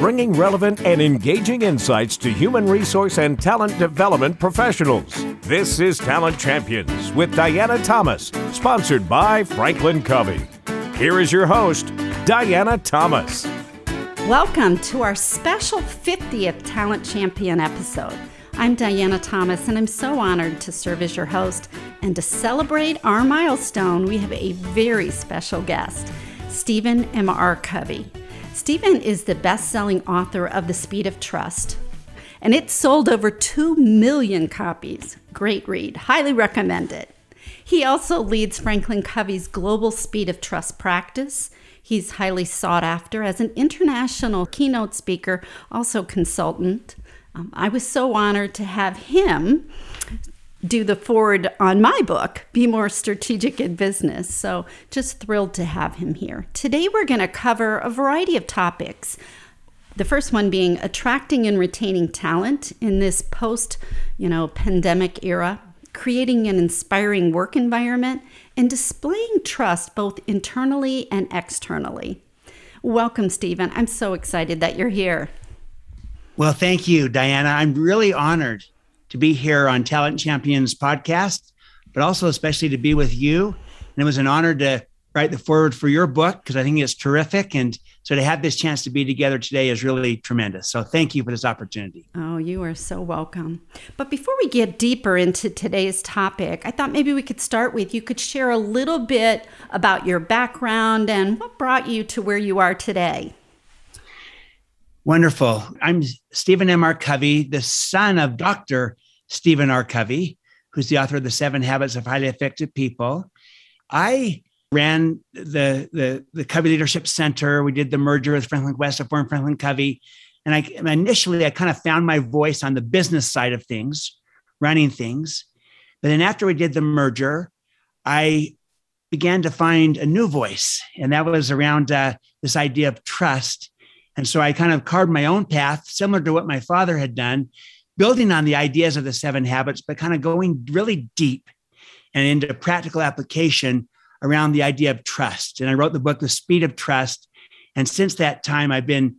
bringing relevant and engaging insights to human resource and talent development professionals. This is Talent Champions with Diana Thomas, sponsored by Franklin Covey. Here is your host, Diana Thomas. Welcome to our special 50th Talent Champion episode. I'm Diana Thomas, and I'm so honored to serve as your host. And to celebrate our milestone, we have a very special guest, Stephen M. R. Covey. Stephen is the best selling author of The Speed of Trust, and it sold over 2 million copies. Great read, highly recommend it. He also leads Franklin Covey's Global Speed of Trust practice. He's highly sought after as an international keynote speaker, also consultant. Um, I was so honored to have him do the foreword on my book, Be More Strategic in Business. So just thrilled to have him here. Today we're going to cover a variety of topics. The first one being attracting and retaining talent in this post, you know, pandemic era, creating an inspiring work environment, and displaying trust both internally and externally. Welcome, Stephen. I'm so excited that you're here. Well, thank you, Diana. I'm really honored to be here on Talent Champions podcast, but also especially to be with you. And it was an honor to write the foreword for your book because I think it's terrific. And so to have this chance to be together today is really tremendous. So thank you for this opportunity. Oh, you are so welcome. But before we get deeper into today's topic, I thought maybe we could start with you could share a little bit about your background and what brought you to where you are today. Wonderful. I'm Stephen M. R. Covey, the son of Dr. Stephen R. Covey, who's the author of The Seven Habits of Highly Effective People. I ran the, the, the Covey Leadership Center. We did the merger with Franklin Quest to form Franklin Covey. And I initially I kind of found my voice on the business side of things, running things. But then after we did the merger, I began to find a new voice, and that was around uh, this idea of trust and so I kind of carved my own path, similar to what my father had done, building on the ideas of the seven habits, but kind of going really deep and into practical application around the idea of trust. And I wrote the book, The Speed of Trust. And since that time, I've been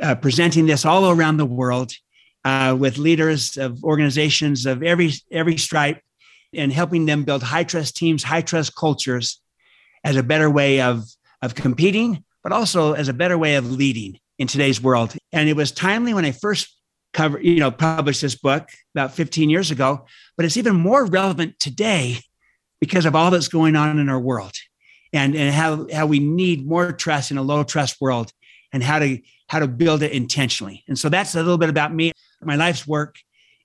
uh, presenting this all around the world uh, with leaders of organizations of every every stripe and helping them build high trust teams, high trust cultures as a better way of, of competing, but also as a better way of leading in today's world. And it was timely when I first cover, you know, published this book about 15 years ago, but it's even more relevant today because of all that's going on in our world and, and how, how we need more trust in a low trust world and how to how to build it intentionally. And so that's a little bit about me. My life's work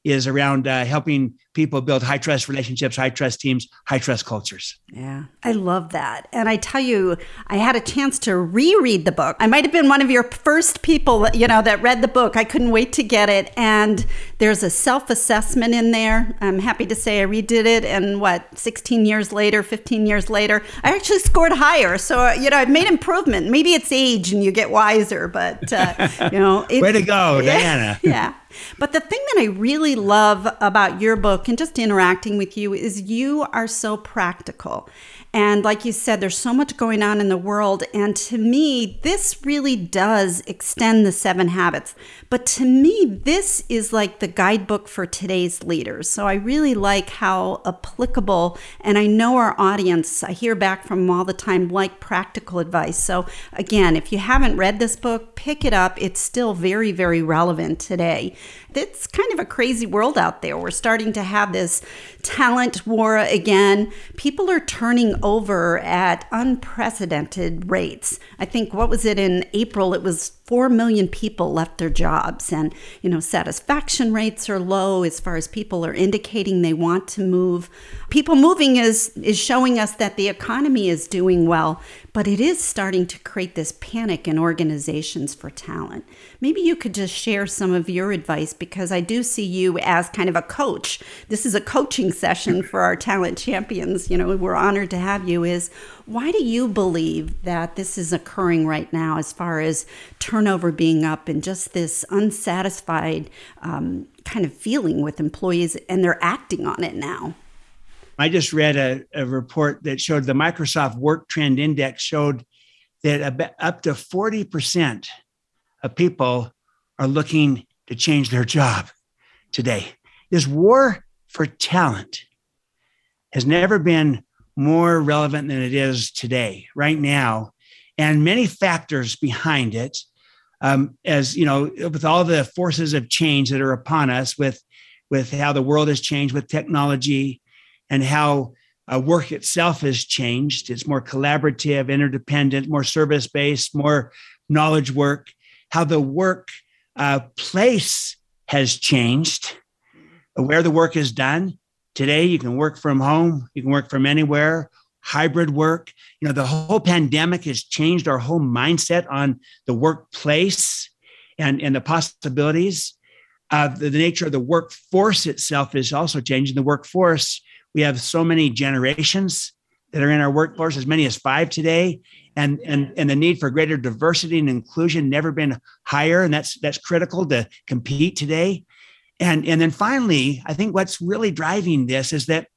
is around uh, helping people build high trust relationships, high trust teams, high trust cultures. Yeah, I love that. And I tell you, I had a chance to reread the book. I might have been one of your first people, you know, that read the book. I couldn't wait to get it. And there's a self-assessment in there. I'm happy to say I redid it and what, 16 years later, 15 years later, I actually scored higher. So, you know, I've made improvement. Maybe it's age and you get wiser, but uh, you know, it's way to go, Diana. yeah. But the thing that I really love about your book and just interacting with you is you are so practical. And like you said, there's so much going on in the world. And to me, this really does extend the seven habits. But to me, this is like the guidebook for today's leaders. So I really like how applicable, and I know our audience, I hear back from them all the time, like practical advice. So again, if you haven't read this book, pick it up. It's still very, very relevant today. It's kind of a crazy world out there. We're starting to have this talent war again. People are turning over at unprecedented rates. I think, what was it in April? It was 4 million people left their jobs. And you know satisfaction rates are low as far as people are indicating they want to move. People moving is is showing us that the economy is doing well but it is starting to create this panic in organizations for talent. Maybe you could just share some of your advice because i do see you as kind of a coach. This is a coaching session for our talent champions. You know we're honored to have you is why do you believe that this is occurring right now as far as turnover being up and just this unsatisfied um, kind of feeling with employees and they're acting on it now? I just read a, a report that showed the Microsoft Work Trend Index showed that up to 40% of people are looking to change their job today. This war for talent has never been more relevant than it is today, right now, and many factors behind it. Um, as you know, with all the forces of change that are upon us, with with how the world has changed with technology, and how uh, work itself has changed. It's more collaborative, interdependent, more service based, more knowledge work. How the work uh, place has changed, where the work is done. Today, you can work from home, you can work from anywhere, hybrid work. You know, the whole pandemic has changed our whole mindset on the workplace and, and the possibilities. Uh, the, the nature of the workforce itself is also changing. The workforce, we have so many generations that are in our workforce, as many as five today. And, and, and the need for greater diversity and inclusion never been higher. And that's, that's critical to compete today. And, and then finally, I think what's really driving this is that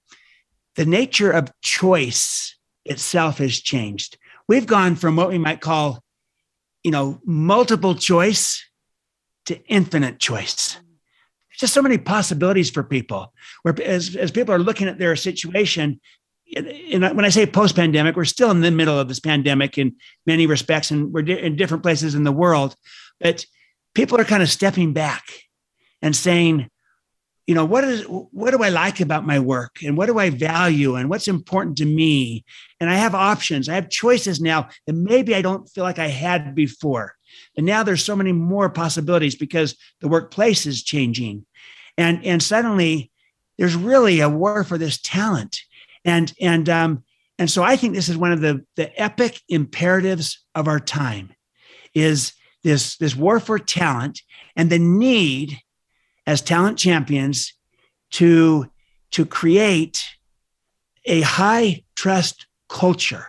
the nature of choice itself has changed. We've gone from what we might call, you know, multiple choice to infinite choice. There's just so many possibilities for people. Where as, as people are looking at their situation, and when I say post pandemic, we're still in the middle of this pandemic in many respects, and we're in different places in the world. But people are kind of stepping back and saying, you know, what is what do I like about my work and what do I value and what's important to me? And I have options. I have choices now that maybe I don't feel like I had before. And now there's so many more possibilities because the workplace is changing. And and suddenly there's really a war for this talent. And and um and so I think this is one of the the epic imperatives of our time is this this war for talent and the need as talent champions to, to create a high trust culture.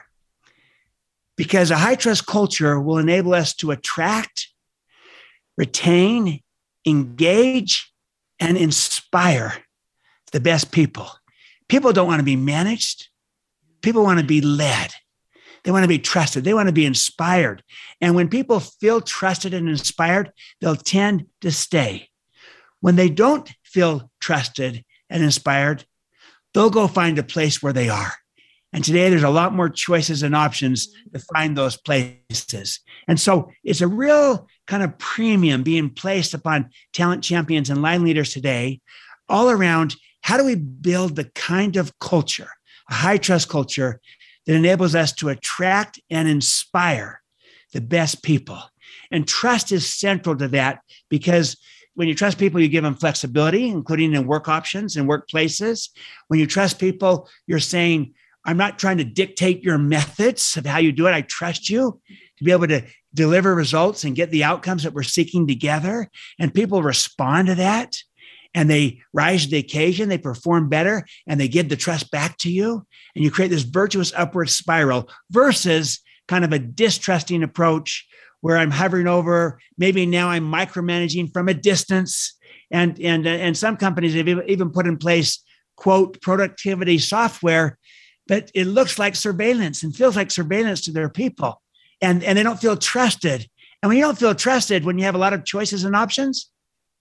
Because a high trust culture will enable us to attract, retain, engage, and inspire the best people. People don't want to be managed, people want to be led. They want to be trusted. They want to be inspired. And when people feel trusted and inspired, they'll tend to stay. When they don't feel trusted and inspired, they'll go find a place where they are. And today there's a lot more choices and options to find those places. And so it's a real kind of premium being placed upon talent champions and line leaders today, all around how do we build the kind of culture, a high trust culture that enables us to attract and inspire the best people. And trust is central to that because when you trust people, you give them flexibility, including in work options and workplaces. When you trust people, you're saying, I'm not trying to dictate your methods of how you do it. I trust you to be able to deliver results and get the outcomes that we're seeking together. And people respond to that and they rise to the occasion, they perform better, and they give the trust back to you. And you create this virtuous upward spiral versus kind of a distrusting approach where I'm hovering over. Maybe now I'm micromanaging from a distance. And, and, uh, and some companies have even put in place, quote, productivity software, but it looks like surveillance and feels like surveillance to their people. And, and they don't feel trusted. And when you don't feel trusted, when you have a lot of choices and options,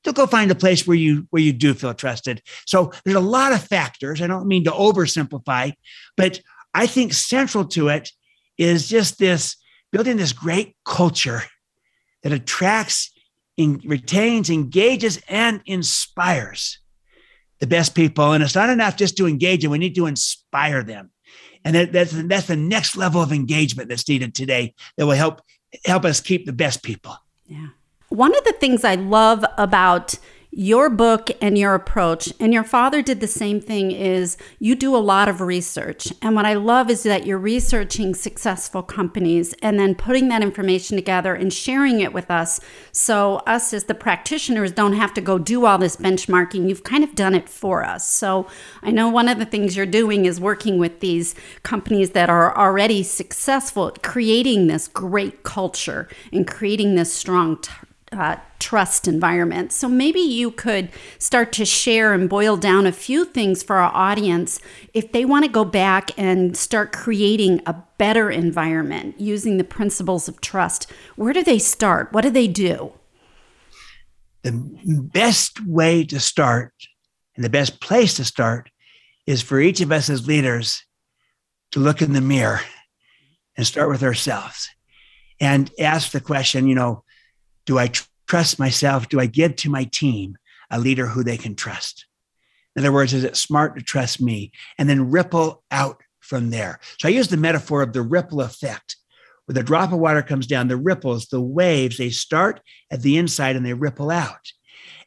you'll go find a place where you where you do feel trusted. So there's a lot of factors. I don't mean to oversimplify, but I think central to it is just this building this great culture that attracts, in, retains, engages, and inspires the best people. And it's not enough just to engage them, we need to inspire them. And that, that's, that's the next level of engagement that's needed today that will help help us keep the best people. Yeah. One of the things I love about your book and your approach and your father did the same thing is you do a lot of research. And what i love is that you're researching successful companies and then putting that information together and sharing it with us. So us as the practitioners don't have to go do all this benchmarking. You've kind of done it for us. So i know one of the things you're doing is working with these companies that are already successful creating this great culture and creating this strong t- uh, trust environment. So maybe you could start to share and boil down a few things for our audience if they want to go back and start creating a better environment using the principles of trust. Where do they start? What do they do? The best way to start and the best place to start is for each of us as leaders to look in the mirror and start with ourselves and ask the question, you know, do I tr- trust myself? Do I give to my team a leader who they can trust? In other words, is it smart to trust me? And then ripple out from there. So I use the metaphor of the ripple effect. Where the drop of water comes down, the ripples, the waves, they start at the inside and they ripple out.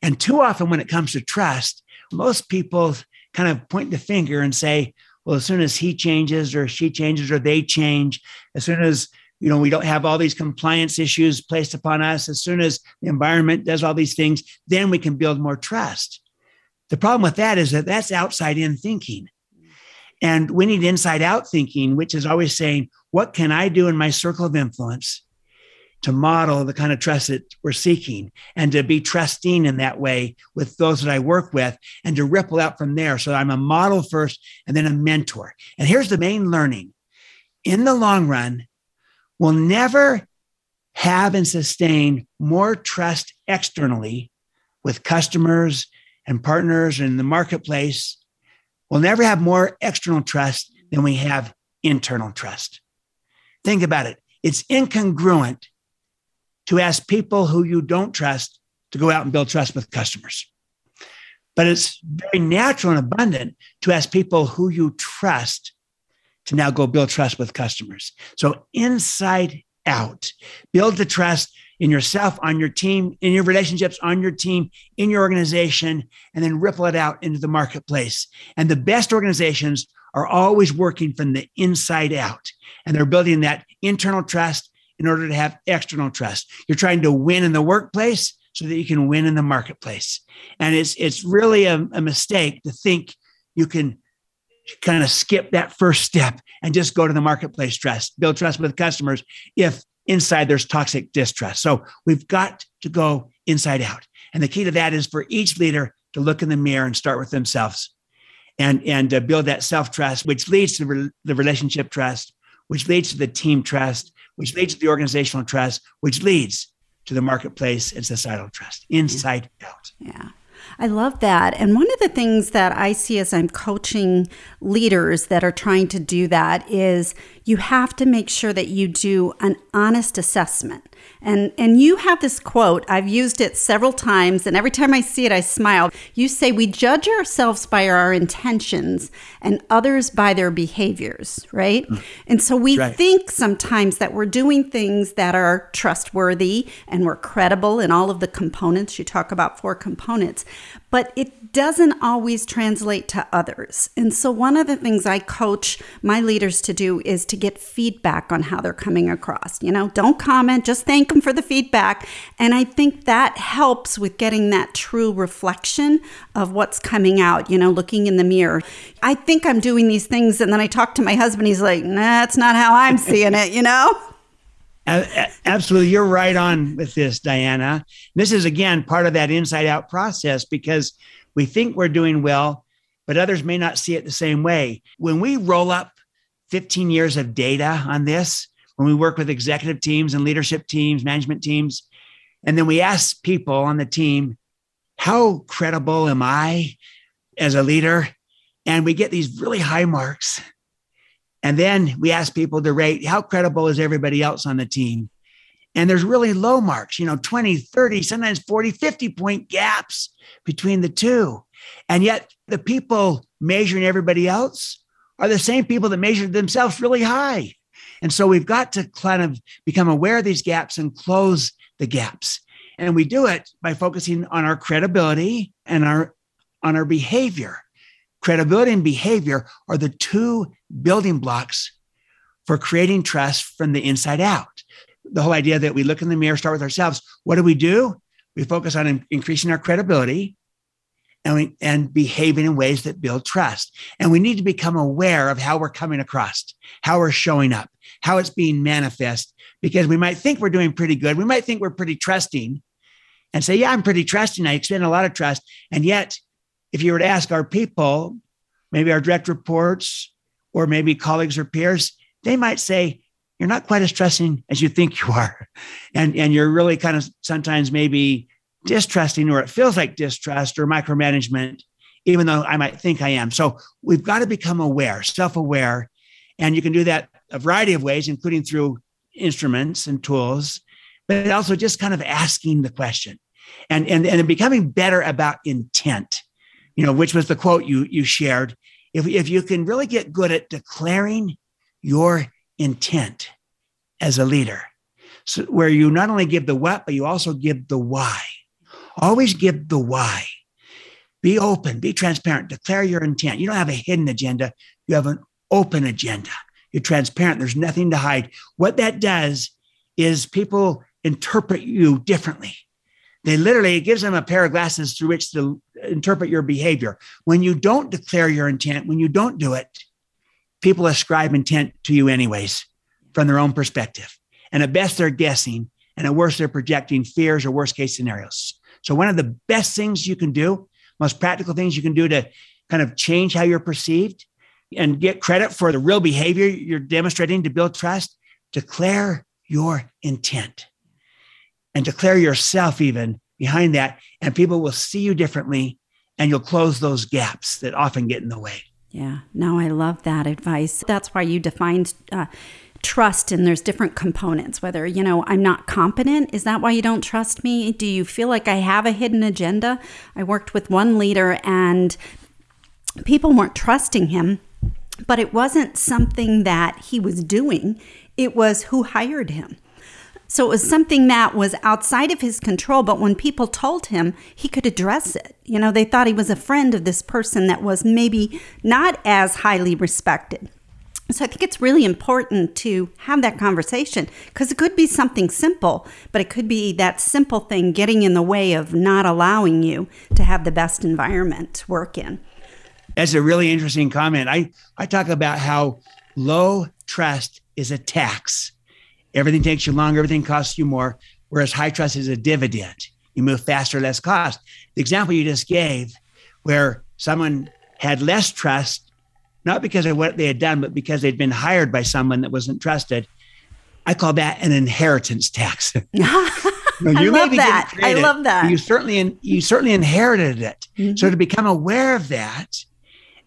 And too often, when it comes to trust, most people kind of point the finger and say, well, as soon as he changes or she changes or they change, as soon as you know we don't have all these compliance issues placed upon us, as soon as the environment does all these things, then we can build more trust. The problem with that is that that's outside in thinking. And we need inside out thinking, which is always saying, what can I do in my circle of influence to model the kind of trust that we're seeking and to be trusting in that way with those that I work with and to ripple out from there. So I'm a model first and then a mentor. And here's the main learning in the long run, we'll never have and sustain more trust externally with customers and partners in the marketplace. We'll never have more external trust than we have internal trust. Think about it. It's incongruent to ask people who you don't trust to go out and build trust with customers. But it's very natural and abundant to ask people who you trust to now go build trust with customers. So, inside out, build the trust in yourself, on your team, in your relationships, on your team, in your organization, and then ripple it out into the marketplace. And the best organizations are always working from the inside out, and they're building that internal trust in order to have external trust. You're trying to win in the workplace so that you can win in the marketplace. And it's it's really a, a mistake to think you can kind of skip that first step and just go to the marketplace trust, build trust with customers if inside there's toxic distrust. So we've got to go inside out. And the key to that is for each leader to look in the mirror and start with themselves and, and uh, build that self trust, which leads to re- the relationship trust, which leads to the team trust, which leads to the organizational trust, which leads to the marketplace and societal trust, inside out. Yeah. I love that. And one of the things that I see as I'm coaching leaders that are trying to do that is you have to make sure that you do an honest assessment. And and you have this quote. I've used it several times and every time I see it I smile. You say we judge ourselves by our intentions and others by their behaviors, right? Mm. And so we right. think sometimes that we're doing things that are trustworthy and we're credible in all of the components. You talk about four components, but it doesn't always translate to others. And so, one of the things I coach my leaders to do is to get feedback on how they're coming across. You know, don't comment, just thank them for the feedback. And I think that helps with getting that true reflection of what's coming out, you know, looking in the mirror. I think I'm doing these things. And then I talk to my husband, he's like, nah, that's not how I'm seeing it, you know? Absolutely. You're right on with this, Diana. This is, again, part of that inside out process because we think we're doing well, but others may not see it the same way. When we roll up 15 years of data on this, when we work with executive teams and leadership teams, management teams, and then we ask people on the team, how credible am I as a leader? And we get these really high marks. And then we ask people to rate how credible is everybody else on the team? And there's really low marks, you know, 20, 30, sometimes 40, 50 point gaps between the two. And yet the people measuring everybody else are the same people that measured themselves really high. And so we've got to kind of become aware of these gaps and close the gaps. And we do it by focusing on our credibility and our on our behavior. Credibility and behavior are the two building blocks for creating trust from the inside out the whole idea that we look in the mirror, start with ourselves. What do we do? We focus on in- increasing our credibility and, we, and behaving in ways that build trust. And we need to become aware of how we're coming across, how we're showing up, how it's being manifest, because we might think we're doing pretty good. We might think we're pretty trusting. and say, Yeah, I'm pretty trusting. I extend a lot of trust. And yet, if you were to ask our people, maybe our direct reports, or maybe colleagues or peers, they might say, You're not quite as trusting as you think you are. And, and you're really kind of sometimes maybe distrusting, or it feels like distrust or micromanagement, even though I might think I am. So we've got to become aware, self aware. And you can do that a variety of ways, including through instruments and tools, but also just kind of asking the question and, and, and becoming better about intent, you know, which was the quote you, you shared. If, if you can really get good at declaring your intent as a leader, so where you not only give the what, but you also give the why. Always give the why. Be open, be transparent, declare your intent. You don't have a hidden agenda, you have an open agenda. You're transparent. There's nothing to hide. What that does is people interpret you differently. They literally, it gives them a pair of glasses through which to interpret your behavior. When you don't declare your intent, when you don't do it, people ascribe intent to you anyways from their own perspective. And at best, they're guessing, and at worst, they're projecting fears or worst case scenarios. So, one of the best things you can do, most practical things you can do to kind of change how you're perceived and get credit for the real behavior you're demonstrating to build trust, declare your intent and declare yourself even behind that. And people will see you differently and you'll close those gaps that often get in the way. Yeah, no, I love that advice. That's why you defined uh, trust and there's different components. Whether, you know, I'm not competent, is that why you don't trust me? Do you feel like I have a hidden agenda? I worked with one leader and people weren't trusting him but it wasn't something that he was doing, it was who hired him. So it was something that was outside of his control, but when people told him, he could address it. You know, they thought he was a friend of this person that was maybe not as highly respected. So I think it's really important to have that conversation because it could be something simple, but it could be that simple thing getting in the way of not allowing you to have the best environment to work in. That's a really interesting comment. I, I talk about how low trust is a tax. Everything takes you longer, everything costs you more, whereas high trust is a dividend. You move faster, less cost. The example you just gave, where someone had less trust, not because of what they had done, but because they'd been hired by someone that wasn't trusted. I call that an inheritance tax. No, you I love that. I love that. You certainly you certainly inherited it. Mm-hmm. So to become aware of that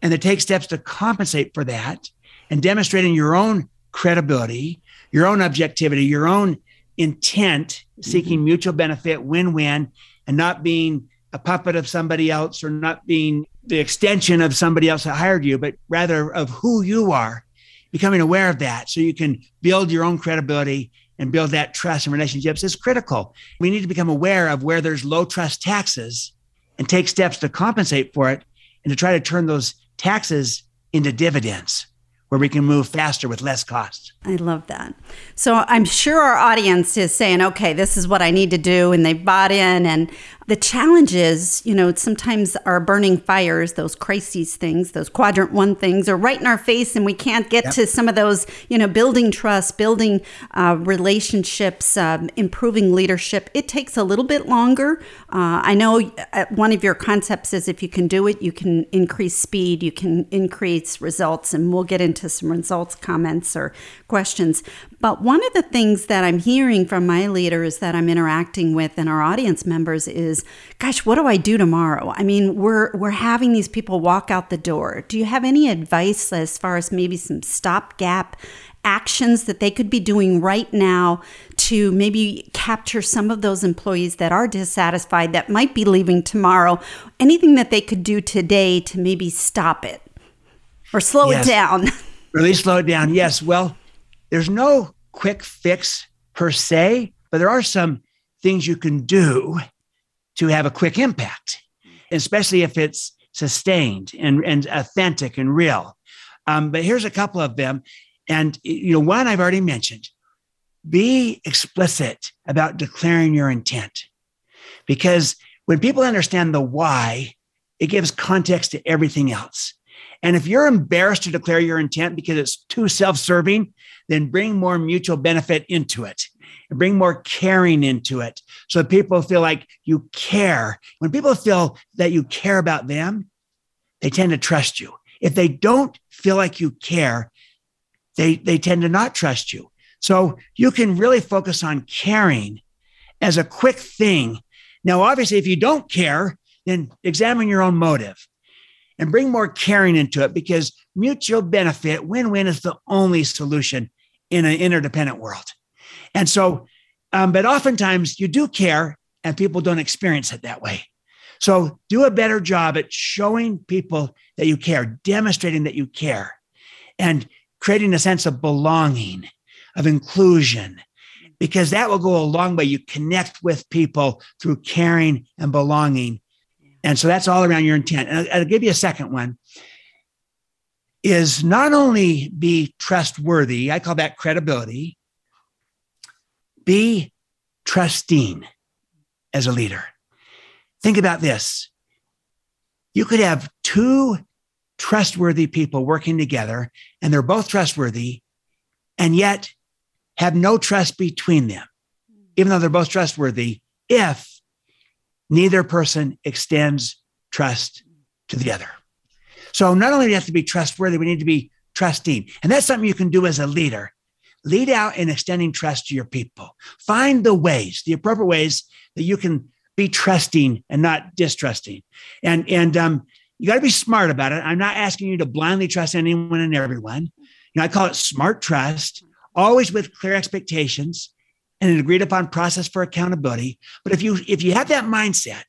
and to take steps to compensate for that and demonstrating your own credibility, your own objectivity, your own intent, seeking mm-hmm. mutual benefit, win win, and not being a puppet of somebody else or not being the extension of somebody else that hired you, but rather of who you are, becoming aware of that so you can build your own credibility and build that trust and relationships is critical. We need to become aware of where there's low trust taxes and take steps to compensate for it and to try to turn those taxes into dividends where we can move faster with less cost. I love that. So I'm sure our audience is saying, okay, this is what I need to do. And they bought in. And the challenge is, you know, sometimes our burning fires, those crises things, those quadrant one things are right in our face and we can't get yep. to some of those, you know, building trust, building uh, relationships, um, improving leadership. It takes a little bit longer. Uh, I know uh, one of your concepts is if you can do it, you can increase speed, you can increase results. And we'll get into some results comments or questions. But one of the things that I'm hearing from my leaders that I'm interacting with and our audience members is, gosh, what do I do tomorrow? I mean, we're we're having these people walk out the door. Do you have any advice as far as maybe some stopgap actions that they could be doing right now to maybe capture some of those employees that are dissatisfied that might be leaving tomorrow? Anything that they could do today to maybe stop it or slow yes. it down? Really slow it down. Yes. Well, there's no quick fix per se, but there are some things you can do to have a quick impact, especially if it's sustained and, and authentic and real. Um, but here's a couple of them. And, you know, one I've already mentioned be explicit about declaring your intent. Because when people understand the why, it gives context to everything else. And if you're embarrassed to declare your intent because it's too self serving, then bring more mutual benefit into it. and bring more caring into it so people feel like you care. When people feel that you care about them, they tend to trust you. If they don't feel like you care, they, they tend to not trust you. So you can really focus on caring as a quick thing. Now, obviously, if you don't care, then examine your own motive and bring more caring into it because mutual benefit, win win is the only solution in an interdependent world. And so, um, but oftentimes you do care and people don't experience it that way. So do a better job at showing people that you care, demonstrating that you care, and creating a sense of belonging, of inclusion, because that will go a long way. You connect with people through caring and belonging. And so that's all around your intent. And I'll, I'll give you a second one is not only be trustworthy, I call that credibility, be trusting as a leader. Think about this. You could have two trustworthy people working together, and they're both trustworthy, and yet have no trust between them, even though they're both trustworthy, if neither person extends trust to the other. So not only do you have to be trustworthy, we need to be trusting. And that's something you can do as a leader. Lead out in extending trust to your people. Find the ways, the appropriate ways that you can be trusting and not distrusting. And and um, you got to be smart about it. I'm not asking you to blindly trust anyone and everyone. You know, I call it smart trust, always with clear expectations and an agreed upon process for accountability. But if you if you have that mindset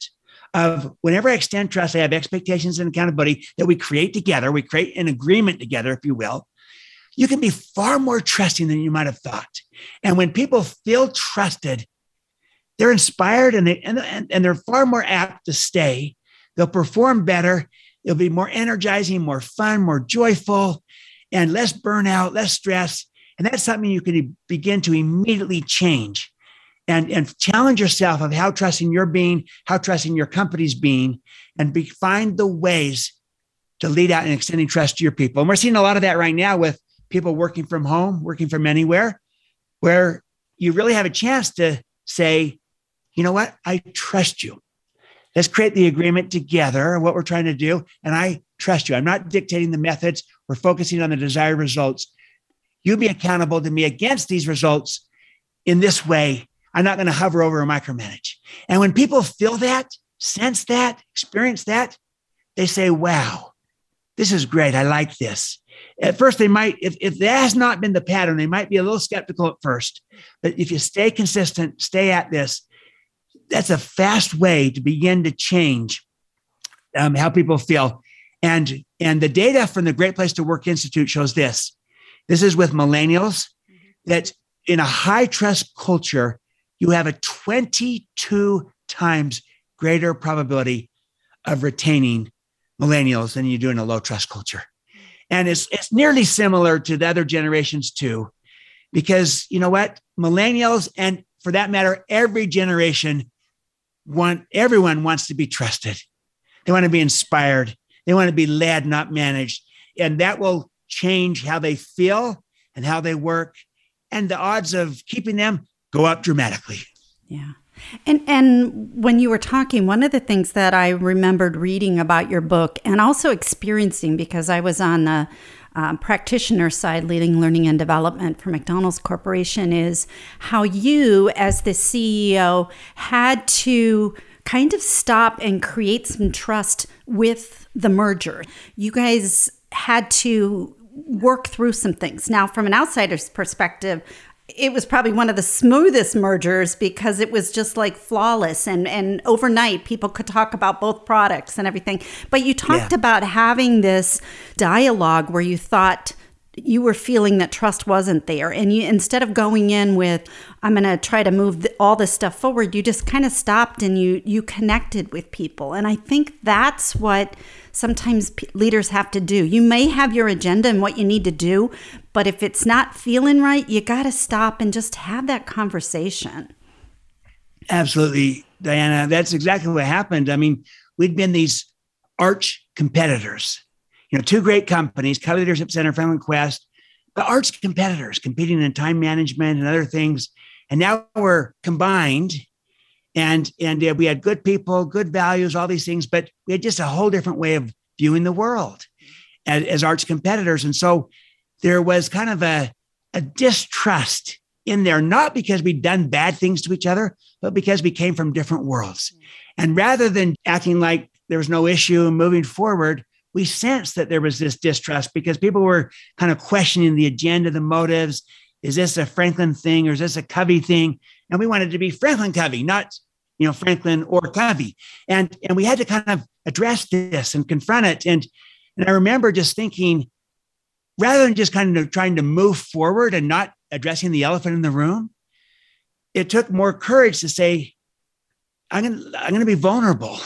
of whenever I extend trust, I have expectations and accountability that we create together. We create an agreement together, if you will. You can be far more trusting than you might have thought. And when people feel trusted, they're inspired and, they, and, and they're far more apt to stay. They'll perform better. It'll be more energizing, more fun, more joyful, and less burnout, less stress. And that's something you can begin to immediately change and, and challenge yourself of how trusting you're being, how trusting your company's being, and be, find the ways to lead out and extending trust to your people. And we're seeing a lot of that right now with people working from home, working from anywhere, where you really have a chance to say, you know what? I trust you. Let's create the agreement together, what we're trying to do. And I trust you. I'm not dictating the methods. We're focusing on the desired results. You be accountable to me against these results in this way I'm not going to hover over or micromanage. And when people feel that, sense that, experience that, they say, wow, this is great. I like this. At first, they might, if, if that has not been the pattern, they might be a little skeptical at first. But if you stay consistent, stay at this, that's a fast way to begin to change um, how people feel. And, and the data from the Great Place to Work Institute shows this. This is with millennials mm-hmm. that in a high trust culture, you have a 22 times greater probability of retaining millennials than you do in a low trust culture. And it's, it's nearly similar to the other generations too, because you know what? Millennials, and for that matter, every generation want everyone wants to be trusted. They want to be inspired. They want to be led, not managed. And that will change how they feel and how they work. And the odds of keeping them go up dramatically. Yeah. And and when you were talking, one of the things that I remembered reading about your book and also experiencing because I was on the um, practitioner side leading learning and development for McDonald's Corporation is how you, as the CEO, had to kind of stop and create some trust with the merger. You guys had to work through some things. Now, from an outsider's perspective, it was probably one of the smoothest mergers because it was just like flawless and and overnight people could talk about both products and everything but you talked yeah. about having this dialogue where you thought you were feeling that trust wasn't there. And you instead of going in with i'm going to try to move the, all this stuff forward you just kind of stopped and you you connected with people. And i think that's what sometimes p- leaders have to do. You may have your agenda and what you need to do but if it's not feeling right you got to stop and just have that conversation. Absolutely diana. That's exactly what happened. I mean we'd been these arch competitors you know, two great companies, Covey Leadership Center, Franklin Quest, the arts competitors competing in time management and other things. And now we're combined and and uh, we had good people, good values, all these things, but we had just a whole different way of viewing the world as, as arch competitors. And so there was kind of a, a distrust in there, not because we'd done bad things to each other, but because we came from different worlds. And rather than acting like there was no issue and moving forward, we sensed that there was this distrust because people were kind of questioning the agenda, the motives. Is this a Franklin thing or is this a Covey thing? And we wanted to be Franklin Covey, not you know Franklin or Covey. And and we had to kind of address this and confront it. And and I remember just thinking, rather than just kind of trying to move forward and not addressing the elephant in the room, it took more courage to say, I'm gonna I'm gonna be vulnerable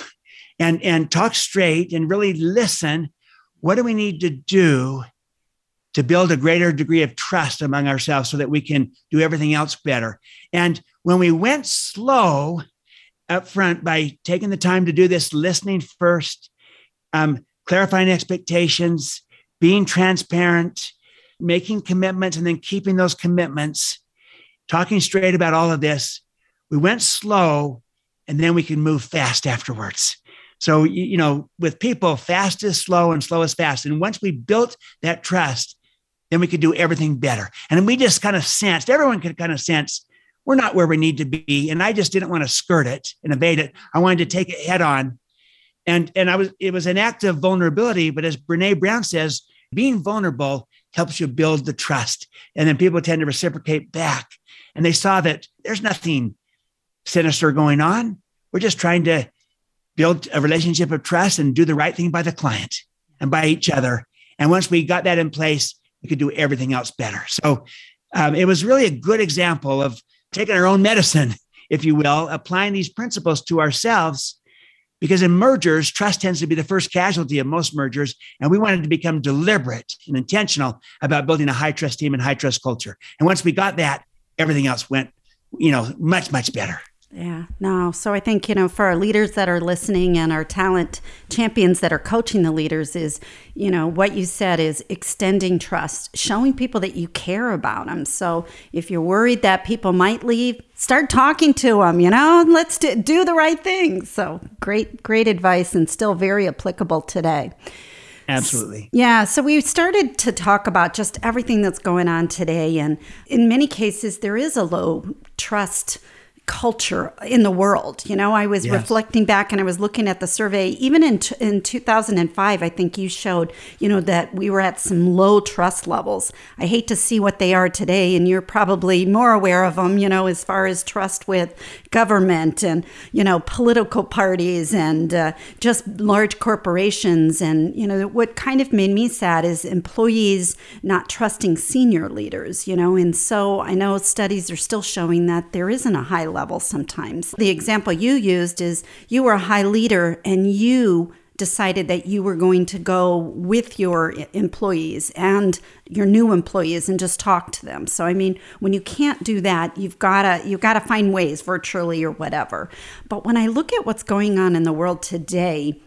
and, and talk straight and really listen. What do we need to do to build a greater degree of trust among ourselves so that we can do everything else better? And when we went slow up front by taking the time to do this, listening first, um, clarifying expectations, being transparent, making commitments, and then keeping those commitments, talking straight about all of this. We went slow and then we can move fast afterwards. So, you know, with people, fast is slow and slow is fast. And once we built that trust, then we could do everything better. And we just kind of sensed, everyone could kind of sense we're not where we need to be. And I just didn't want to skirt it and evade it. I wanted to take it head on. And, and I was, it was an act of vulnerability. But as Brene Brown says, being vulnerable helps you build the trust. And then people tend to reciprocate back. And they saw that there's nothing sinister going on. We're just trying to build a relationship of trust and do the right thing by the client and by each other. And once we got that in place, we could do everything else better. So um, it was really a good example of taking our own medicine, if you will, applying these principles to ourselves. Because in mergers, trust tends to be the first casualty of most mergers. And we wanted to become deliberate and intentional about building a high trust team and high trust culture. And once we got that, everything else went, you know, much, much better. Yeah, no. So I think, you know, for our leaders that are listening and our talent champions that are coaching the leaders is, you know, what you said is extending trust, showing people that you care about them. So if you're worried that people might leave, start talking to them, you know, let's do, do the right thing. So great, great advice and still very applicable today. Absolutely. Yeah. So we started to talk about just everything that's going on today. And in many cases, there is a low trust culture in the world. You know, I was yes. reflecting back and I was looking at the survey. Even in t- in 2005, I think you showed, you know, that we were at some low trust levels. I hate to see what they are today, and you're probably more aware of them. You know, as far as trust with government and you know political parties and uh, just large corporations. And you know, what kind of made me sad is employees not trusting senior leaders. You know, and so I know studies are still showing that there isn't a high level sometimes. The example you used is you were a high leader and you decided that you were going to go with your employees and your new employees and just talk to them. So I mean, when you can't do that, you've got to you've got to find ways virtually or whatever. But when I look at what's going on in the world today,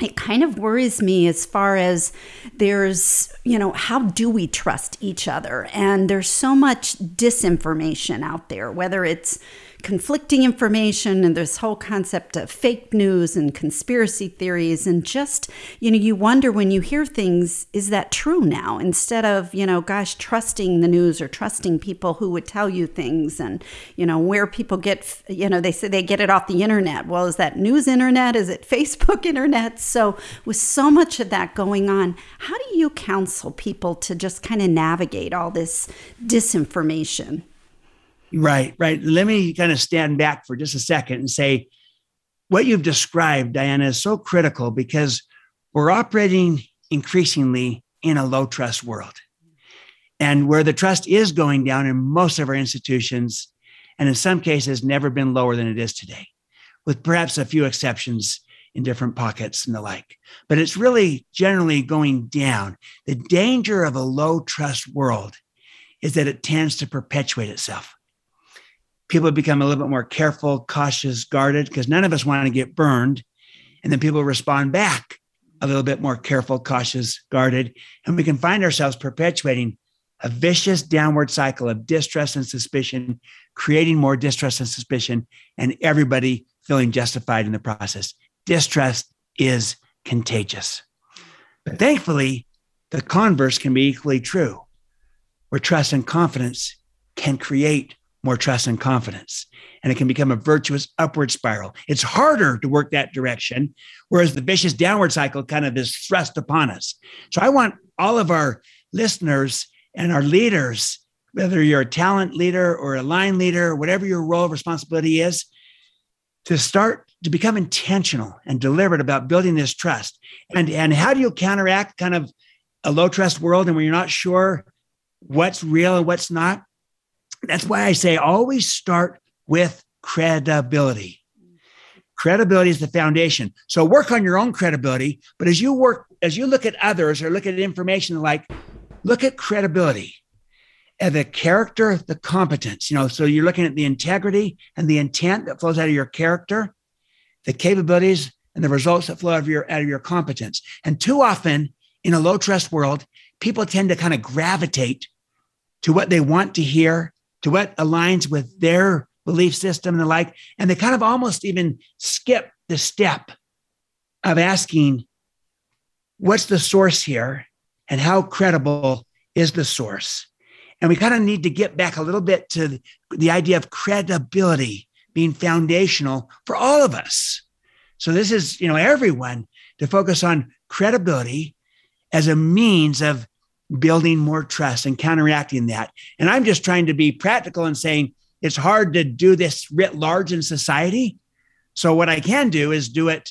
it kind of worries me as far as there's, you know, how do we trust each other? And there's so much disinformation out there, whether it's conflicting information and this whole concept of fake news and conspiracy theories and just you know you wonder when you hear things is that true now? Instead of you know gosh trusting the news or trusting people who would tell you things and you know where people get you know they say they get it off the internet. Well is that news internet? Is it facebook internet? So with so much of that going on how do you counsel people to just kind of navigate all this disinformation Right, right. Let me kind of stand back for just a second and say what you've described, Diana, is so critical because we're operating increasingly in a low trust world. And where the trust is going down in most of our institutions, and in some cases, never been lower than it is today, with perhaps a few exceptions in different pockets and the like. But it's really generally going down. The danger of a low trust world is that it tends to perpetuate itself people become a little bit more careful, cautious, guarded, because none of us want to get burned. And then people respond back a little bit more careful, cautious, guarded. And we can find ourselves perpetuating a vicious downward cycle of distrust and suspicion, creating more distrust and suspicion, and everybody feeling justified in the process. Distrust is contagious. But thankfully, the converse can be equally true, where trust and confidence can create more trust and confidence. And it can become a virtuous upward spiral. It's harder to work that direction, whereas the vicious downward cycle kind of is thrust upon us. So I want all of our listeners and our leaders, whether you're a talent leader or a line leader, whatever your role of responsibility is, to start to become intentional and deliberate about building this trust. And, and how do you counteract kind of a low trust world and when you're not sure what's real and what's not? That's why I say always start with credibility. Credibility is the foundation. So work on your own credibility, but as you work, as you look at others or look at information like, look at credibility and the character, the competence. You know, so you're looking at the integrity and the intent that flows out of your character, the capabilities and the results that flow out of your out of your competence. And too often in a low trust world, people tend to kind of gravitate to what they want to hear, to what aligns with their belief system and the like, and they kind of almost even skip the step of asking, what's the source here and how credible is the source? And we kind of need to get back a little bit to the idea of credibility being foundational for all of us. So this is, you know, everyone to focus on credibility as a means of building more trust and counteracting that. And I'm just trying to be practical and saying it's hard to do this writ large in society. So what I can do is do it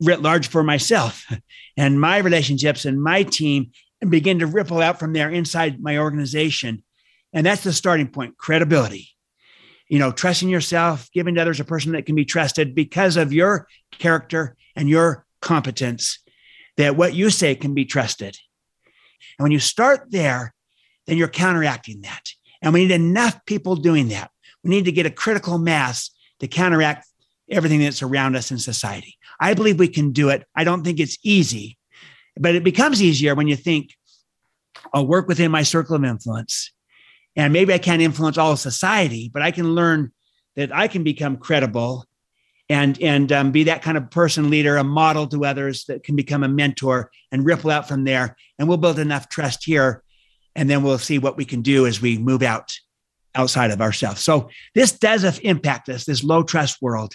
writ large for myself and my relationships and my team and begin to ripple out from there inside my organization. And that's the starting point credibility. You know, trusting yourself, giving to others a person that can be trusted because of your character and your competence, that what you say can be trusted. And when you start there, then you're counteracting that. And we need enough people doing that. We need to get a critical mass to counteract everything that's around us in society. I believe we can do it. I don't think it's easy, but it becomes easier when you think, I'll work within my circle of influence. And maybe I can't influence all of society, but I can learn that I can become credible and, and um, be that kind of person, leader, a model to others that can become a mentor and ripple out from there. And we'll build enough trust here. And then we'll see what we can do as we move out outside of ourselves. So this does impact us, this low trust world.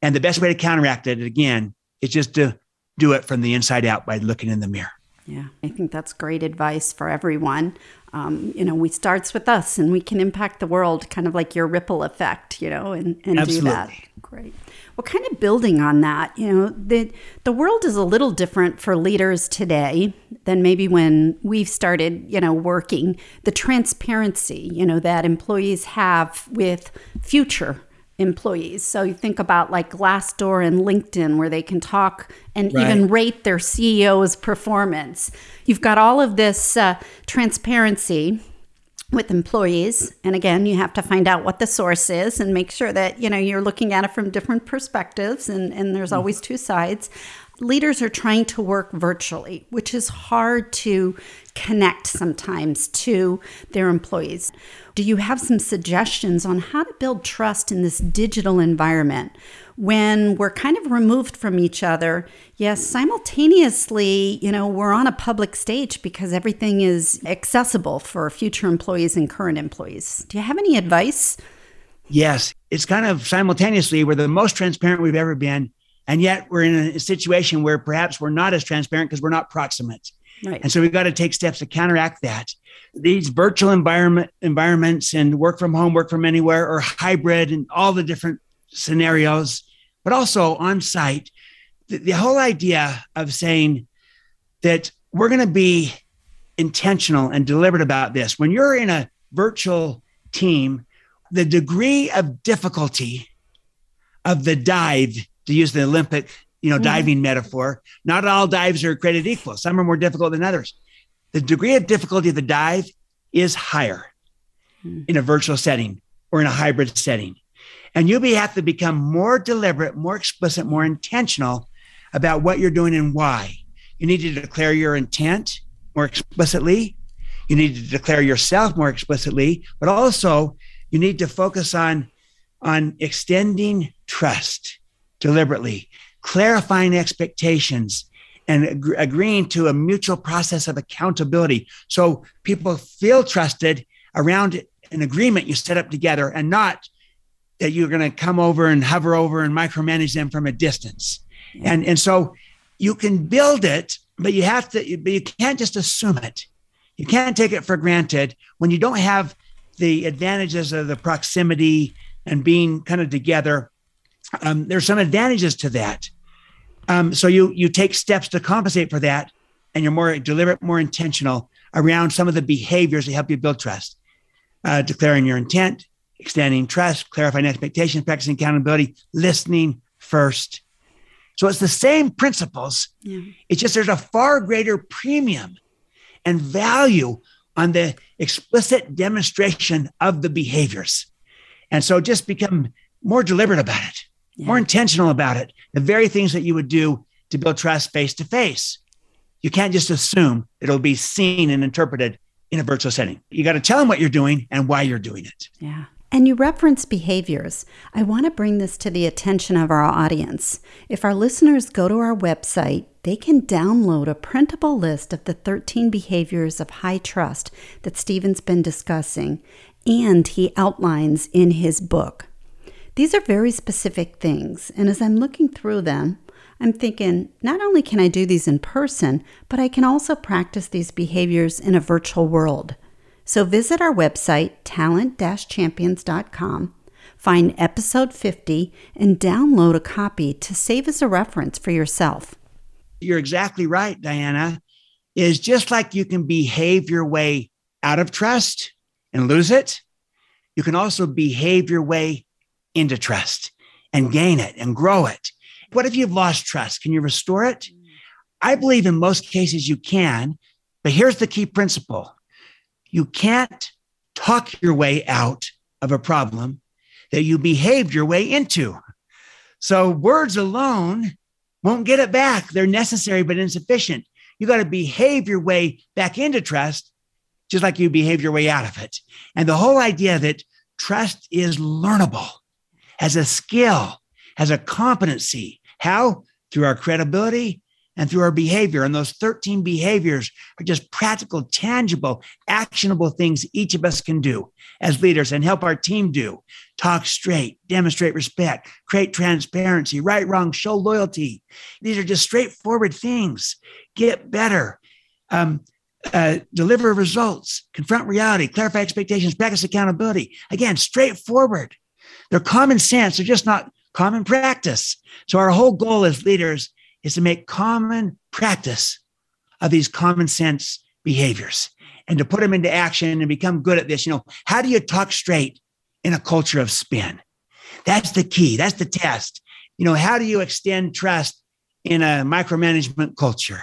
And the best way to counteract it, again, is just to do it from the inside out by looking in the mirror. Yeah, I think that's great advice for everyone. Um, you know, we starts with us and we can impact the world kind of like your ripple effect, you know, and, and do that. Great. Well, kind of building on that, you know, the the world is a little different for leaders today than maybe when we've started, you know, working. The transparency, you know, that employees have with future employees. So you think about like Glassdoor and LinkedIn, where they can talk and right. even rate their CEO's performance. You've got all of this uh, transparency with employees. And again you have to find out what the source is and make sure that you know you're looking at it from different perspectives and, and there's mm-hmm. always two sides. Leaders are trying to work virtually which is hard to connect sometimes to their employees. Do you have some suggestions on how to build trust in this digital environment when we're kind of removed from each other? Yes, simultaneously, you know, we're on a public stage because everything is accessible for future employees and current employees. Do you have any advice? Yes, it's kind of simultaneously we're the most transparent we've ever been. And yet we're in a situation where perhaps we're not as transparent because we're not proximate. Right. And so we've got to take steps to counteract that these virtual environment environments and work from home, work from anywhere, or hybrid and all the different scenarios, but also on site. The, the whole idea of saying that we're going to be intentional and deliberate about this. When you're in a virtual team, the degree of difficulty of the dive, to use the Olympic, you know, mm-hmm. diving metaphor, not all dives are created equal. Some are more difficult than others the degree of difficulty of the dive is higher hmm. in a virtual setting or in a hybrid setting. And you have to become more deliberate, more explicit, more intentional about what you're doing and why. You need to declare your intent more explicitly. You need to declare yourself more explicitly, but also you need to focus on, on extending trust deliberately, clarifying expectations, and ag- agreeing to a mutual process of accountability. So people feel trusted around an agreement you set up together and not that you're going to come over and hover over and micromanage them from a distance. And, and so you can build it, but you have to, but you can't just assume it. You can't take it for granted when you don't have the advantages of the proximity and being kind of together. Um, there's some advantages to that. Um, so you you take steps to compensate for that, and you're more deliberate, more intentional around some of the behaviors that help you build trust. Uh, declaring your intent, extending trust, clarifying expectations, practicing accountability, listening first. So it's the same principles. Yeah. It's just there's a far greater premium and value on the explicit demonstration of the behaviors. And so just become more deliberate about it, yeah. more intentional about it. The very things that you would do to build trust face to face. You can't just assume it'll be seen and interpreted in a virtual setting. You got to tell them what you're doing and why you're doing it. Yeah. And you reference behaviors. I want to bring this to the attention of our audience. If our listeners go to our website, they can download a printable list of the 13 behaviors of high trust that Stephen's been discussing and he outlines in his book. These are very specific things, and as I'm looking through them, I'm thinking not only can I do these in person, but I can also practice these behaviors in a virtual world. So visit our website, talent champions.com, find episode 50, and download a copy to save as a reference for yourself. You're exactly right, Diana. Is just like you can behave your way out of trust and lose it, you can also behave your way into trust and gain it and grow it. What if you've lost trust? Can you restore it? I believe in most cases you can, but here's the key principle you can't talk your way out of a problem that you behaved your way into. So words alone won't get it back. They're necessary but insufficient. You got to behave your way back into trust, just like you behave your way out of it. And the whole idea that trust is learnable, as a skill, as a competency. How? Through our credibility and through our behavior. And those 13 behaviors are just practical, tangible, actionable things each of us can do as leaders and help our team do. Talk straight, demonstrate respect, create transparency, right, wrong, show loyalty. These are just straightforward things. Get better. Um, uh, deliver results, confront reality, clarify expectations, practice accountability. Again, straightforward. They're common sense. They're just not common practice. So, our whole goal as leaders is to make common practice of these common sense behaviors and to put them into action and become good at this. You know, how do you talk straight in a culture of spin? That's the key. That's the test. You know, how do you extend trust in a micromanagement culture?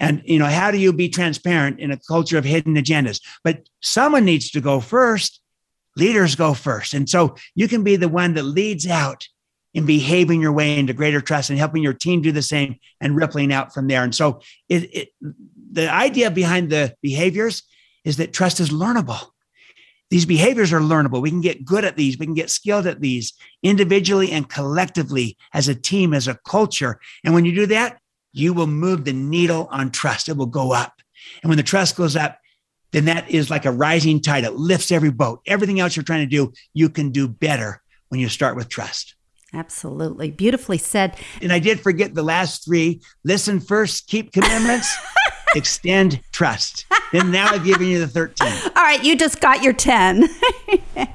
And, you know, how do you be transparent in a culture of hidden agendas? But someone needs to go first. Leaders go first. And so you can be the one that leads out in behaving your way into greater trust and helping your team do the same and rippling out from there. And so it, it, the idea behind the behaviors is that trust is learnable. These behaviors are learnable. We can get good at these. We can get skilled at these individually and collectively as a team, as a culture. And when you do that, you will move the needle on trust. It will go up. And when the trust goes up, then that is like a rising tide. It lifts every boat. Everything else you're trying to do, you can do better when you start with trust. Absolutely. Beautifully said. And I did forget the last three listen first, keep commitments, extend trust. Then now I've given you the 13. All right. You just got your 10. All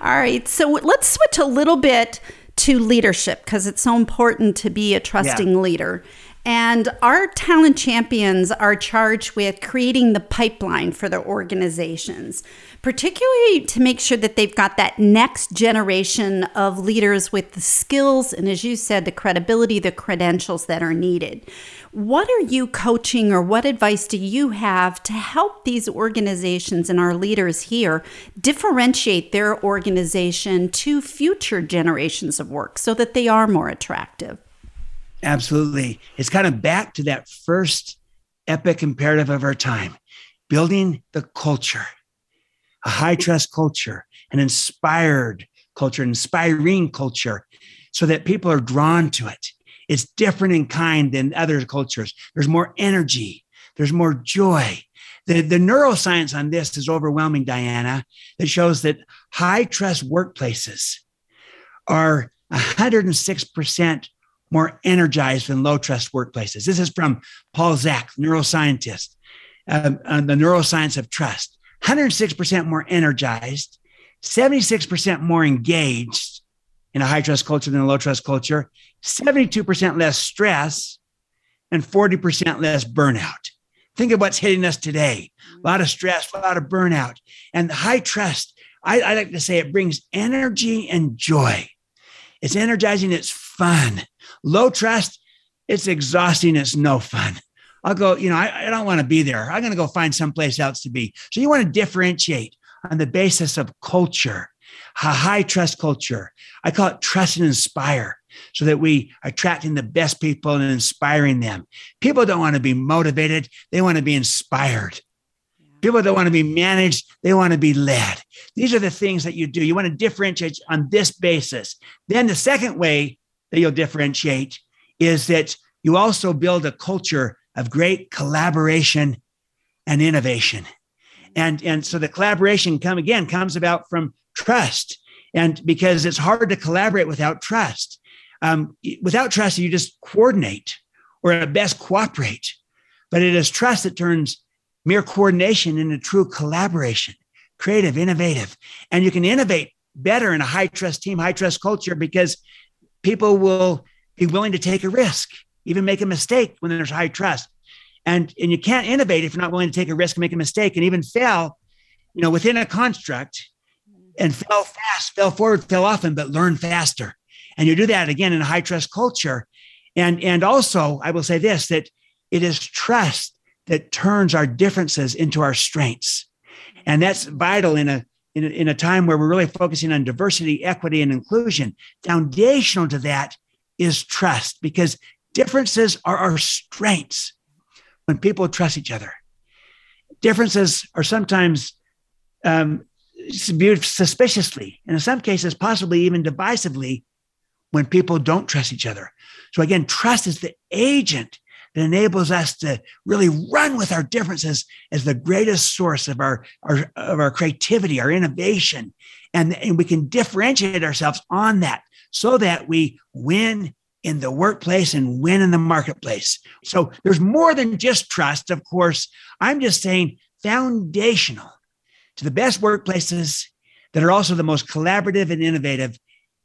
right. So let's switch a little bit to leadership because it's so important to be a trusting yeah. leader. And our talent champions are charged with creating the pipeline for their organizations, particularly to make sure that they've got that next generation of leaders with the skills and, as you said, the credibility, the credentials that are needed. What are you coaching or what advice do you have to help these organizations and our leaders here differentiate their organization to future generations of work so that they are more attractive? Absolutely. It's kind of back to that first epic imperative of our time building the culture, a high trust culture, an inspired culture, an inspiring culture, so that people are drawn to it. It's different in kind than other cultures. There's more energy, there's more joy. The, the neuroscience on this is overwhelming, Diana. It shows that high trust workplaces are 106% more energized than low trust workplaces. This is from Paul Zak, neuroscientist, um, on the neuroscience of trust. 106% more energized, 76% more engaged in a high trust culture than a low trust culture, 72% less stress, and 40% less burnout. Think of what's hitting us today a lot of stress, a lot of burnout. And high trust, I, I like to say it brings energy and joy. It's energizing, it's fun. Low trust, it's exhausting, it's no fun. I'll go, you know, I, I don't want to be there. I'm going to go find someplace else to be. So you want to differentiate on the basis of culture, a high trust culture. I call it trust and inspire so that we are attracting the best people and inspiring them. People don't want to be motivated, they want to be inspired. People don't want to be managed, they want to be led. These are the things that you do. You want to differentiate on this basis. Then the second way that you'll differentiate is that you also build a culture of great collaboration and innovation. And, and so the collaboration come again comes about from trust. And because it's hard to collaborate without trust. Um, without trust, you just coordinate or at best cooperate. But it is trust that turns mere coordination into true collaboration, creative, innovative. And you can innovate better in a high trust team, high trust culture because people will be willing to take a risk even make a mistake when there's high trust. And, and you can't innovate if you're not willing to take a risk and make a mistake and even fail, you know, within a construct and fail fast, fail forward, fail often, but learn faster. And you do that again in a high trust culture. And, and also, I will say this that it is trust that turns our differences into our strengths. And that's vital in a, in a, in a time where we're really focusing on diversity, equity, and inclusion. Foundational to that is trust because Differences are our strengths when people trust each other. Differences are sometimes um, viewed suspiciously, and in some cases, possibly even divisively, when people don't trust each other. So, again, trust is the agent that enables us to really run with our differences as the greatest source of our, our of our creativity, our innovation. And, and we can differentiate ourselves on that so that we win in the workplace and win in the marketplace. So there's more than just trust, of course. I'm just saying foundational to the best workplaces that are also the most collaborative and innovative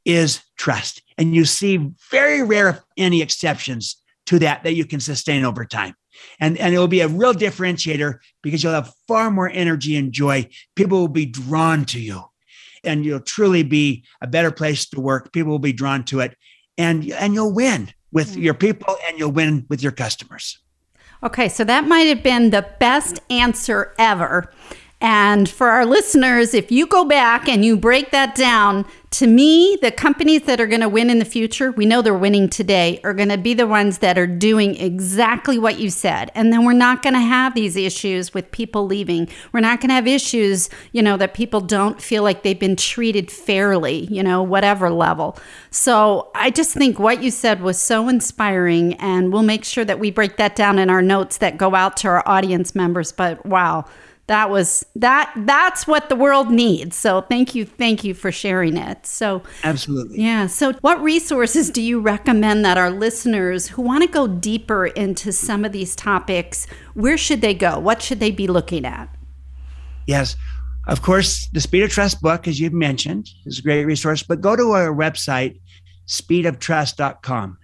is trust. And you see very rare, if any, exceptions to that that you can sustain over time. And, and it will be a real differentiator because you'll have far more energy and joy. People will be drawn to you and you'll truly be a better place to work. People will be drawn to it and and you'll win with mm. your people and you'll win with your customers. Okay, so that might have been the best answer ever. And for our listeners, if you go back and you break that down, to me, the companies that are going to win in the future, we know they're winning today, are going to be the ones that are doing exactly what you said. And then we're not going to have these issues with people leaving. We're not going to have issues, you know, that people don't feel like they've been treated fairly, you know, whatever level. So I just think what you said was so inspiring. And we'll make sure that we break that down in our notes that go out to our audience members. But wow that was that that's what the world needs. So thank you thank you for sharing it. So absolutely. Yeah so what resources do you recommend that our listeners who want to go deeper into some of these topics where should they go? What should they be looking at? Yes of course the speed of trust book as you've mentioned is a great resource but go to our website speedoftrust.com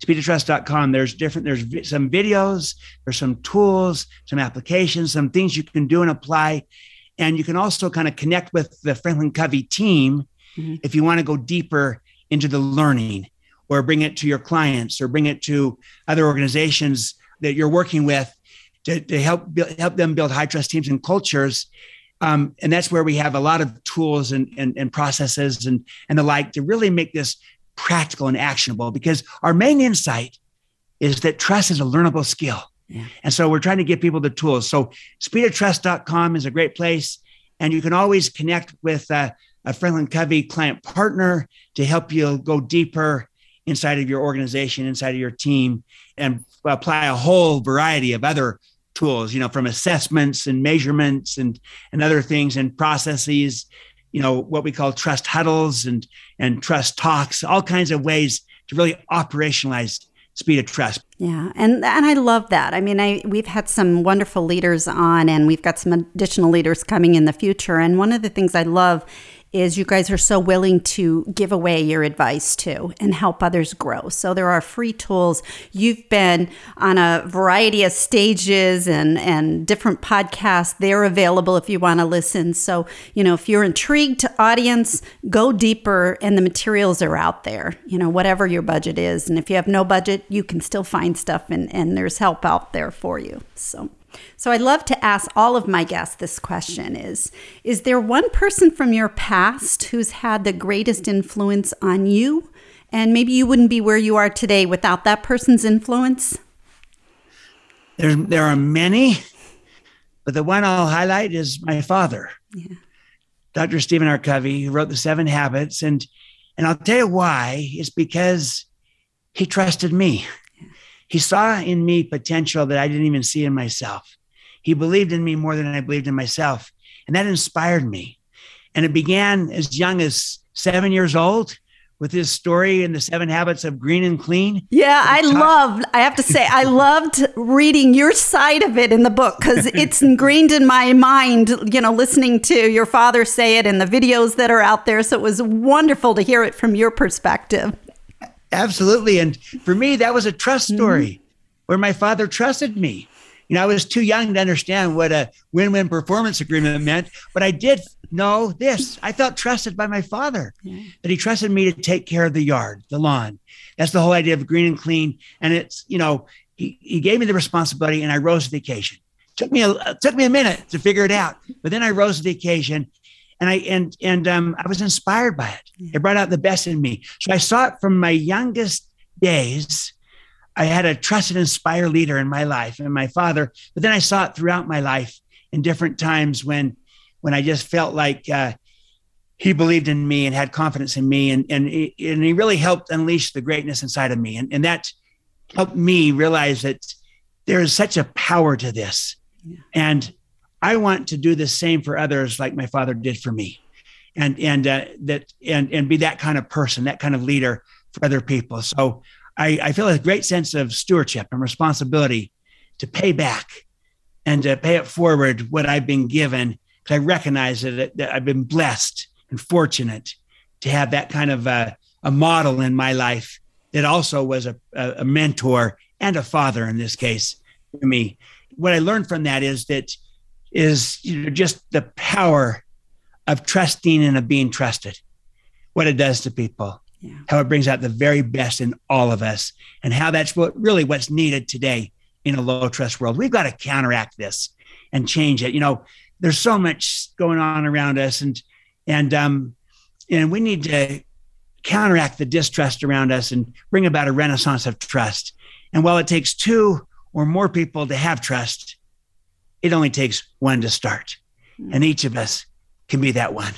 speedoftrust.com there's different there's some videos there's some tools some applications some things you can do and apply. And you can also kind of connect with the Franklin Covey team mm-hmm. if you want to go deeper into the learning or bring it to your clients or bring it to other organizations that you're working with to, to help help them build high trust teams and cultures. Um, and that's where we have a lot of tools and, and, and processes and, and the like to really make this practical and actionable because our main insight is that trust is a learnable skill. Yeah. And so we're trying to give people the tools. So speedoftrust.com is a great place. And you can always connect with uh, a Franklin Covey client partner to help you go deeper inside of your organization, inside of your team, and apply a whole variety of other tools, you know, from assessments and measurements and, and other things and processes, you know, what we call trust huddles and, and trust talks, all kinds of ways to really operationalize speed of trust. Yeah, and and I love that. I mean, I we've had some wonderful leaders on, and we've got some additional leaders coming in the future. And one of the things I love is you guys are so willing to give away your advice to and help others grow. So there are free tools. You've been on a variety of stages and, and different podcasts. They're available if you want to listen. So, you know, if you're intrigued to audience, go deeper and the materials are out there, you know, whatever your budget is. And if you have no budget, you can still find stuff and, and there's help out there for you. So so I'd love to ask all of my guests this question is is there one person from your past who's had the greatest influence on you and maybe you wouldn't be where you are today without that person's influence? There there are many, but the one I'll highlight is my father. Yeah. Dr. Stephen R. Covey, who wrote the Seven Habits and and I'll tell you why. It's because he trusted me. He saw in me potential that I didn't even see in myself. He believed in me more than I believed in myself. And that inspired me. And it began as young as seven years old with his story in the seven habits of green and clean. Yeah, I loved, I have to say, I loved reading your side of it in the book because it's ingrained in my mind, you know, listening to your father say it and the videos that are out there. So it was wonderful to hear it from your perspective. Absolutely. And for me, that was a trust mm-hmm. story mm-hmm. where my father trusted me. You know, I was too young to understand what a win win performance agreement meant, but I did know this. I felt trusted by my father, yeah. that he trusted me to take care of the yard, the lawn. That's the whole idea of green and clean. And it's, you know, he, he gave me the responsibility and I rose to the occasion. Took me a took me a minute to figure it out, but then I rose to the occasion and I and and um, I was inspired by it. It brought out the best in me. So I saw it from my youngest days. I had a trusted, inspired leader in my life, and my father. But then I saw it throughout my life in different times when when I just felt like uh, he believed in me and had confidence in me, and and and he really helped unleash the greatness inside of me, and and that helped me realize that there is such a power to this, yeah. and I want to do the same for others like my father did for me. And and uh, that and and be that kind of person, that kind of leader for other people. So I, I feel a great sense of stewardship and responsibility to pay back and to pay it forward what I've been given. Because I recognize that, that I've been blessed and fortunate to have that kind of a, a model in my life that also was a, a mentor and a father in this case for me. What I learned from that is that is you know just the power of trusting and of being trusted what it does to people yeah. how it brings out the very best in all of us and how that's what really what's needed today in a low trust world. We've got to counteract this and change it. You know there's so much going on around us and and um and we need to counteract the distrust around us and bring about a renaissance of trust. And while it takes two or more people to have trust it only takes one to start. Mm. And each of us can be that one.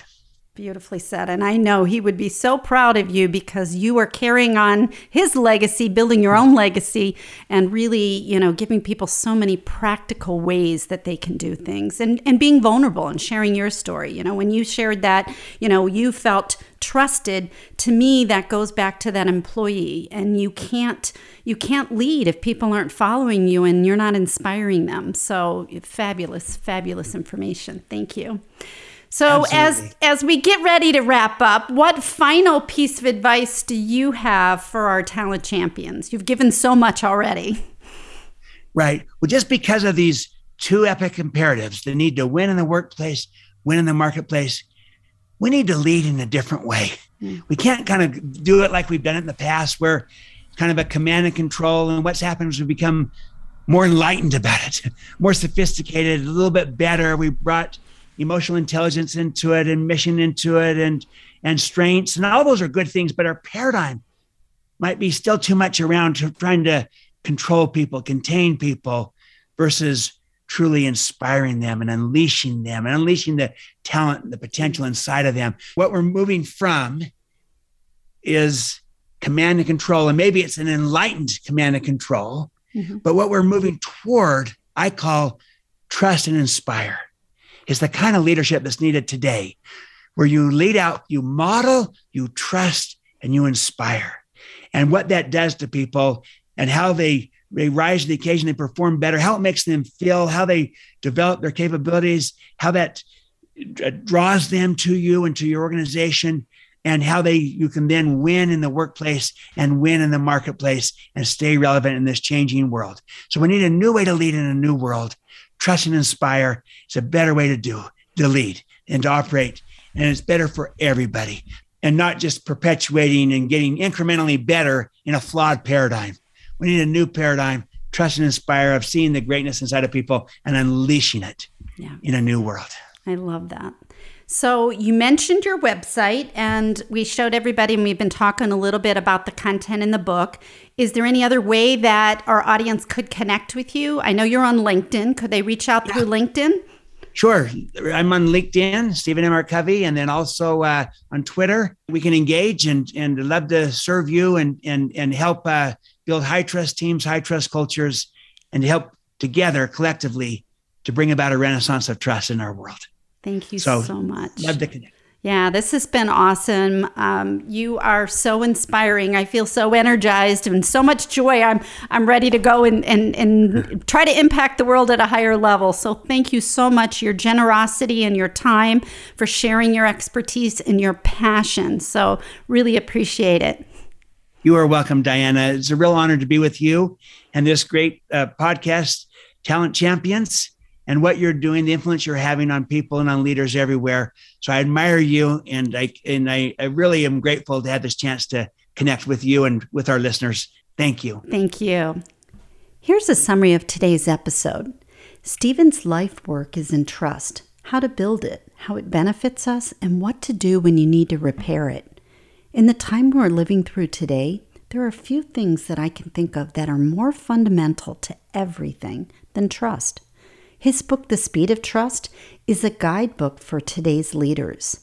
Beautifully said. And I know he would be so proud of you because you are carrying on his legacy, building your own legacy, and really, you know, giving people so many practical ways that they can do things and, and being vulnerable and sharing your story. You know, when you shared that, you know, you felt trusted, to me, that goes back to that employee. And you can't you can't lead if people aren't following you and you're not inspiring them. So fabulous, fabulous information. Thank you. So Absolutely. as as we get ready to wrap up, what final piece of advice do you have for our talent champions? You've given so much already. Right. Well, just because of these two epic imperatives, the need to win in the workplace, win in the marketplace, we need to lead in a different way. Mm. We can't kind of do it like we've done it in the past where it's kind of a command and control and what's happened is we become more enlightened about it, more sophisticated, a little bit better. We brought emotional intelligence into it and mission into it and and strengths and all those are good things but our paradigm might be still too much around to trying to control people contain people versus truly inspiring them and unleashing them and unleashing the talent and the potential inside of them. What we're moving from is command and control. And maybe it's an enlightened command and control. Mm-hmm. But what we're moving toward, I call trust and inspire, is the kind of leadership that's needed today, where you lead out, you model, you trust, and you inspire. And what that does to people and how they they rise to the occasion, they perform better, how it makes them feel, how they develop their capabilities, how that draws them to you and to your organization, and how they you can then win in the workplace and win in the marketplace and stay relevant in this changing world. So we need a new way to lead in a new world. Trust and inspire is a better way to do to lead and to operate, and it's better for everybody. And not just perpetuating and getting incrementally better in a flawed paradigm. We need a new paradigm, trust and inspire of seeing the greatness inside of people and unleashing it yeah. in a new world. I love that. So, you mentioned your website, and we showed everybody, and we've been talking a little bit about the content in the book. Is there any other way that our audience could connect with you? I know you're on LinkedIn. Could they reach out yeah. through LinkedIn? Sure. I'm on LinkedIn, Stephen M. R. Covey, and then also uh, on Twitter. We can engage and and love to serve you and and and help uh, build high trust teams, high trust cultures, and help together collectively to bring about a renaissance of trust in our world. Thank you so, so much. Love to connect. Yeah, this has been awesome. Um, you are so inspiring. I feel so energized and so much joy. I'm I'm ready to go and, and, and try to impact the world at a higher level. So thank you so much, your generosity and your time for sharing your expertise and your passion. So really appreciate it. You are welcome, Diana. It's a real honor to be with you and this great uh, podcast, Talent Champions, and what you're doing, the influence you're having on people and on leaders everywhere. So I admire you, and I and I, I really am grateful to have this chance to connect with you and with our listeners. Thank you. Thank you. Here's a summary of today's episode. Stephen's life work is in trust. How to build it, how it benefits us, and what to do when you need to repair it. In the time we're living through today, there are a few things that I can think of that are more fundamental to everything than trust. His book, The Speed of Trust, is a guidebook for today's leaders.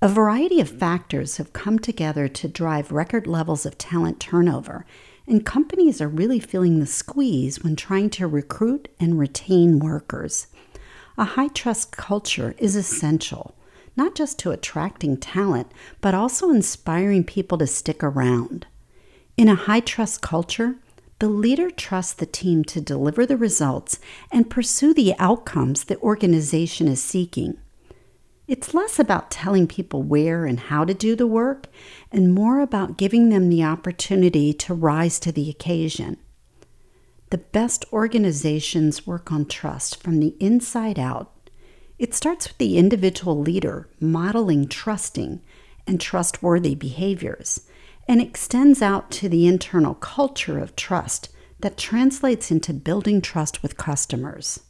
A variety of factors have come together to drive record levels of talent turnover, and companies are really feeling the squeeze when trying to recruit and retain workers. A high trust culture is essential not just to attracting talent, but also inspiring people to stick around. In a high trust culture, the leader trusts the team to deliver the results and pursue the outcomes the organization is seeking. It's less about telling people where and how to do the work and more about giving them the opportunity to rise to the occasion. The best organizations work on trust from the inside out it starts with the individual leader modeling trusting and trustworthy behaviors and extends out to the internal culture of trust that translates into building trust with customers.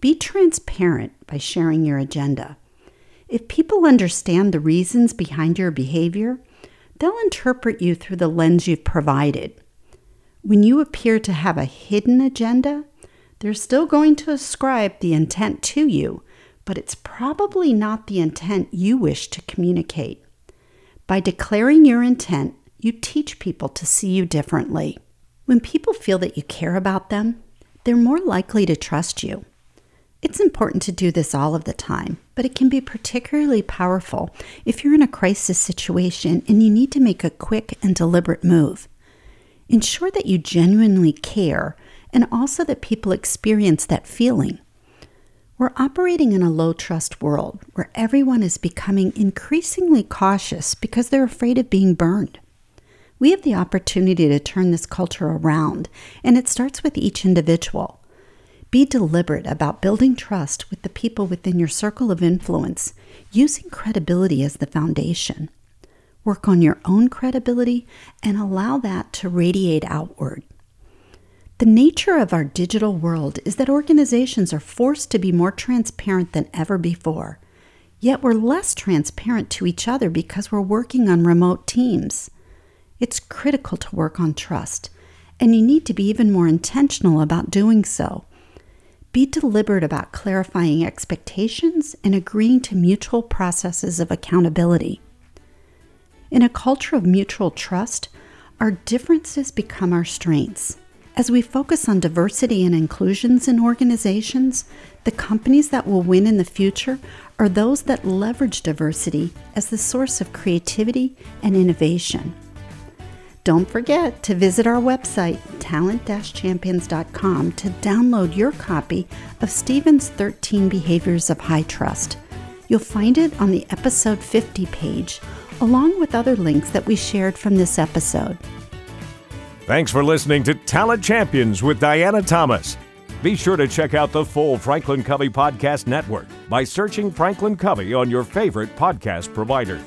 Be transparent by sharing your agenda. If people understand the reasons behind your behavior, they'll interpret you through the lens you've provided. When you appear to have a hidden agenda, they're still going to ascribe the intent to you, but it's probably not the intent you wish to communicate. By declaring your intent, you teach people to see you differently. When people feel that you care about them, they're more likely to trust you. It's important to do this all of the time, but it can be particularly powerful if you're in a crisis situation and you need to make a quick and deliberate move. Ensure that you genuinely care and also that people experience that feeling. We're operating in a low trust world where everyone is becoming increasingly cautious because they're afraid of being burned. We have the opportunity to turn this culture around, and it starts with each individual. Be deliberate about building trust with the people within your circle of influence, using credibility as the foundation. Work on your own credibility and allow that to radiate outward. The nature of our digital world is that organizations are forced to be more transparent than ever before. Yet we're less transparent to each other because we're working on remote teams. It's critical to work on trust, and you need to be even more intentional about doing so. Be deliberate about clarifying expectations and agreeing to mutual processes of accountability. In a culture of mutual trust, our differences become our strengths. As we focus on diversity and inclusions in organizations, the companies that will win in the future are those that leverage diversity as the source of creativity and innovation. Don't forget to visit our website, talent champions.com, to download your copy of Stephen's 13 Behaviors of High Trust. You'll find it on the episode 50 page, along with other links that we shared from this episode. Thanks for listening to Talent Champions with Diana Thomas. Be sure to check out the full Franklin Covey Podcast Network by searching Franklin Covey on your favorite podcast provider.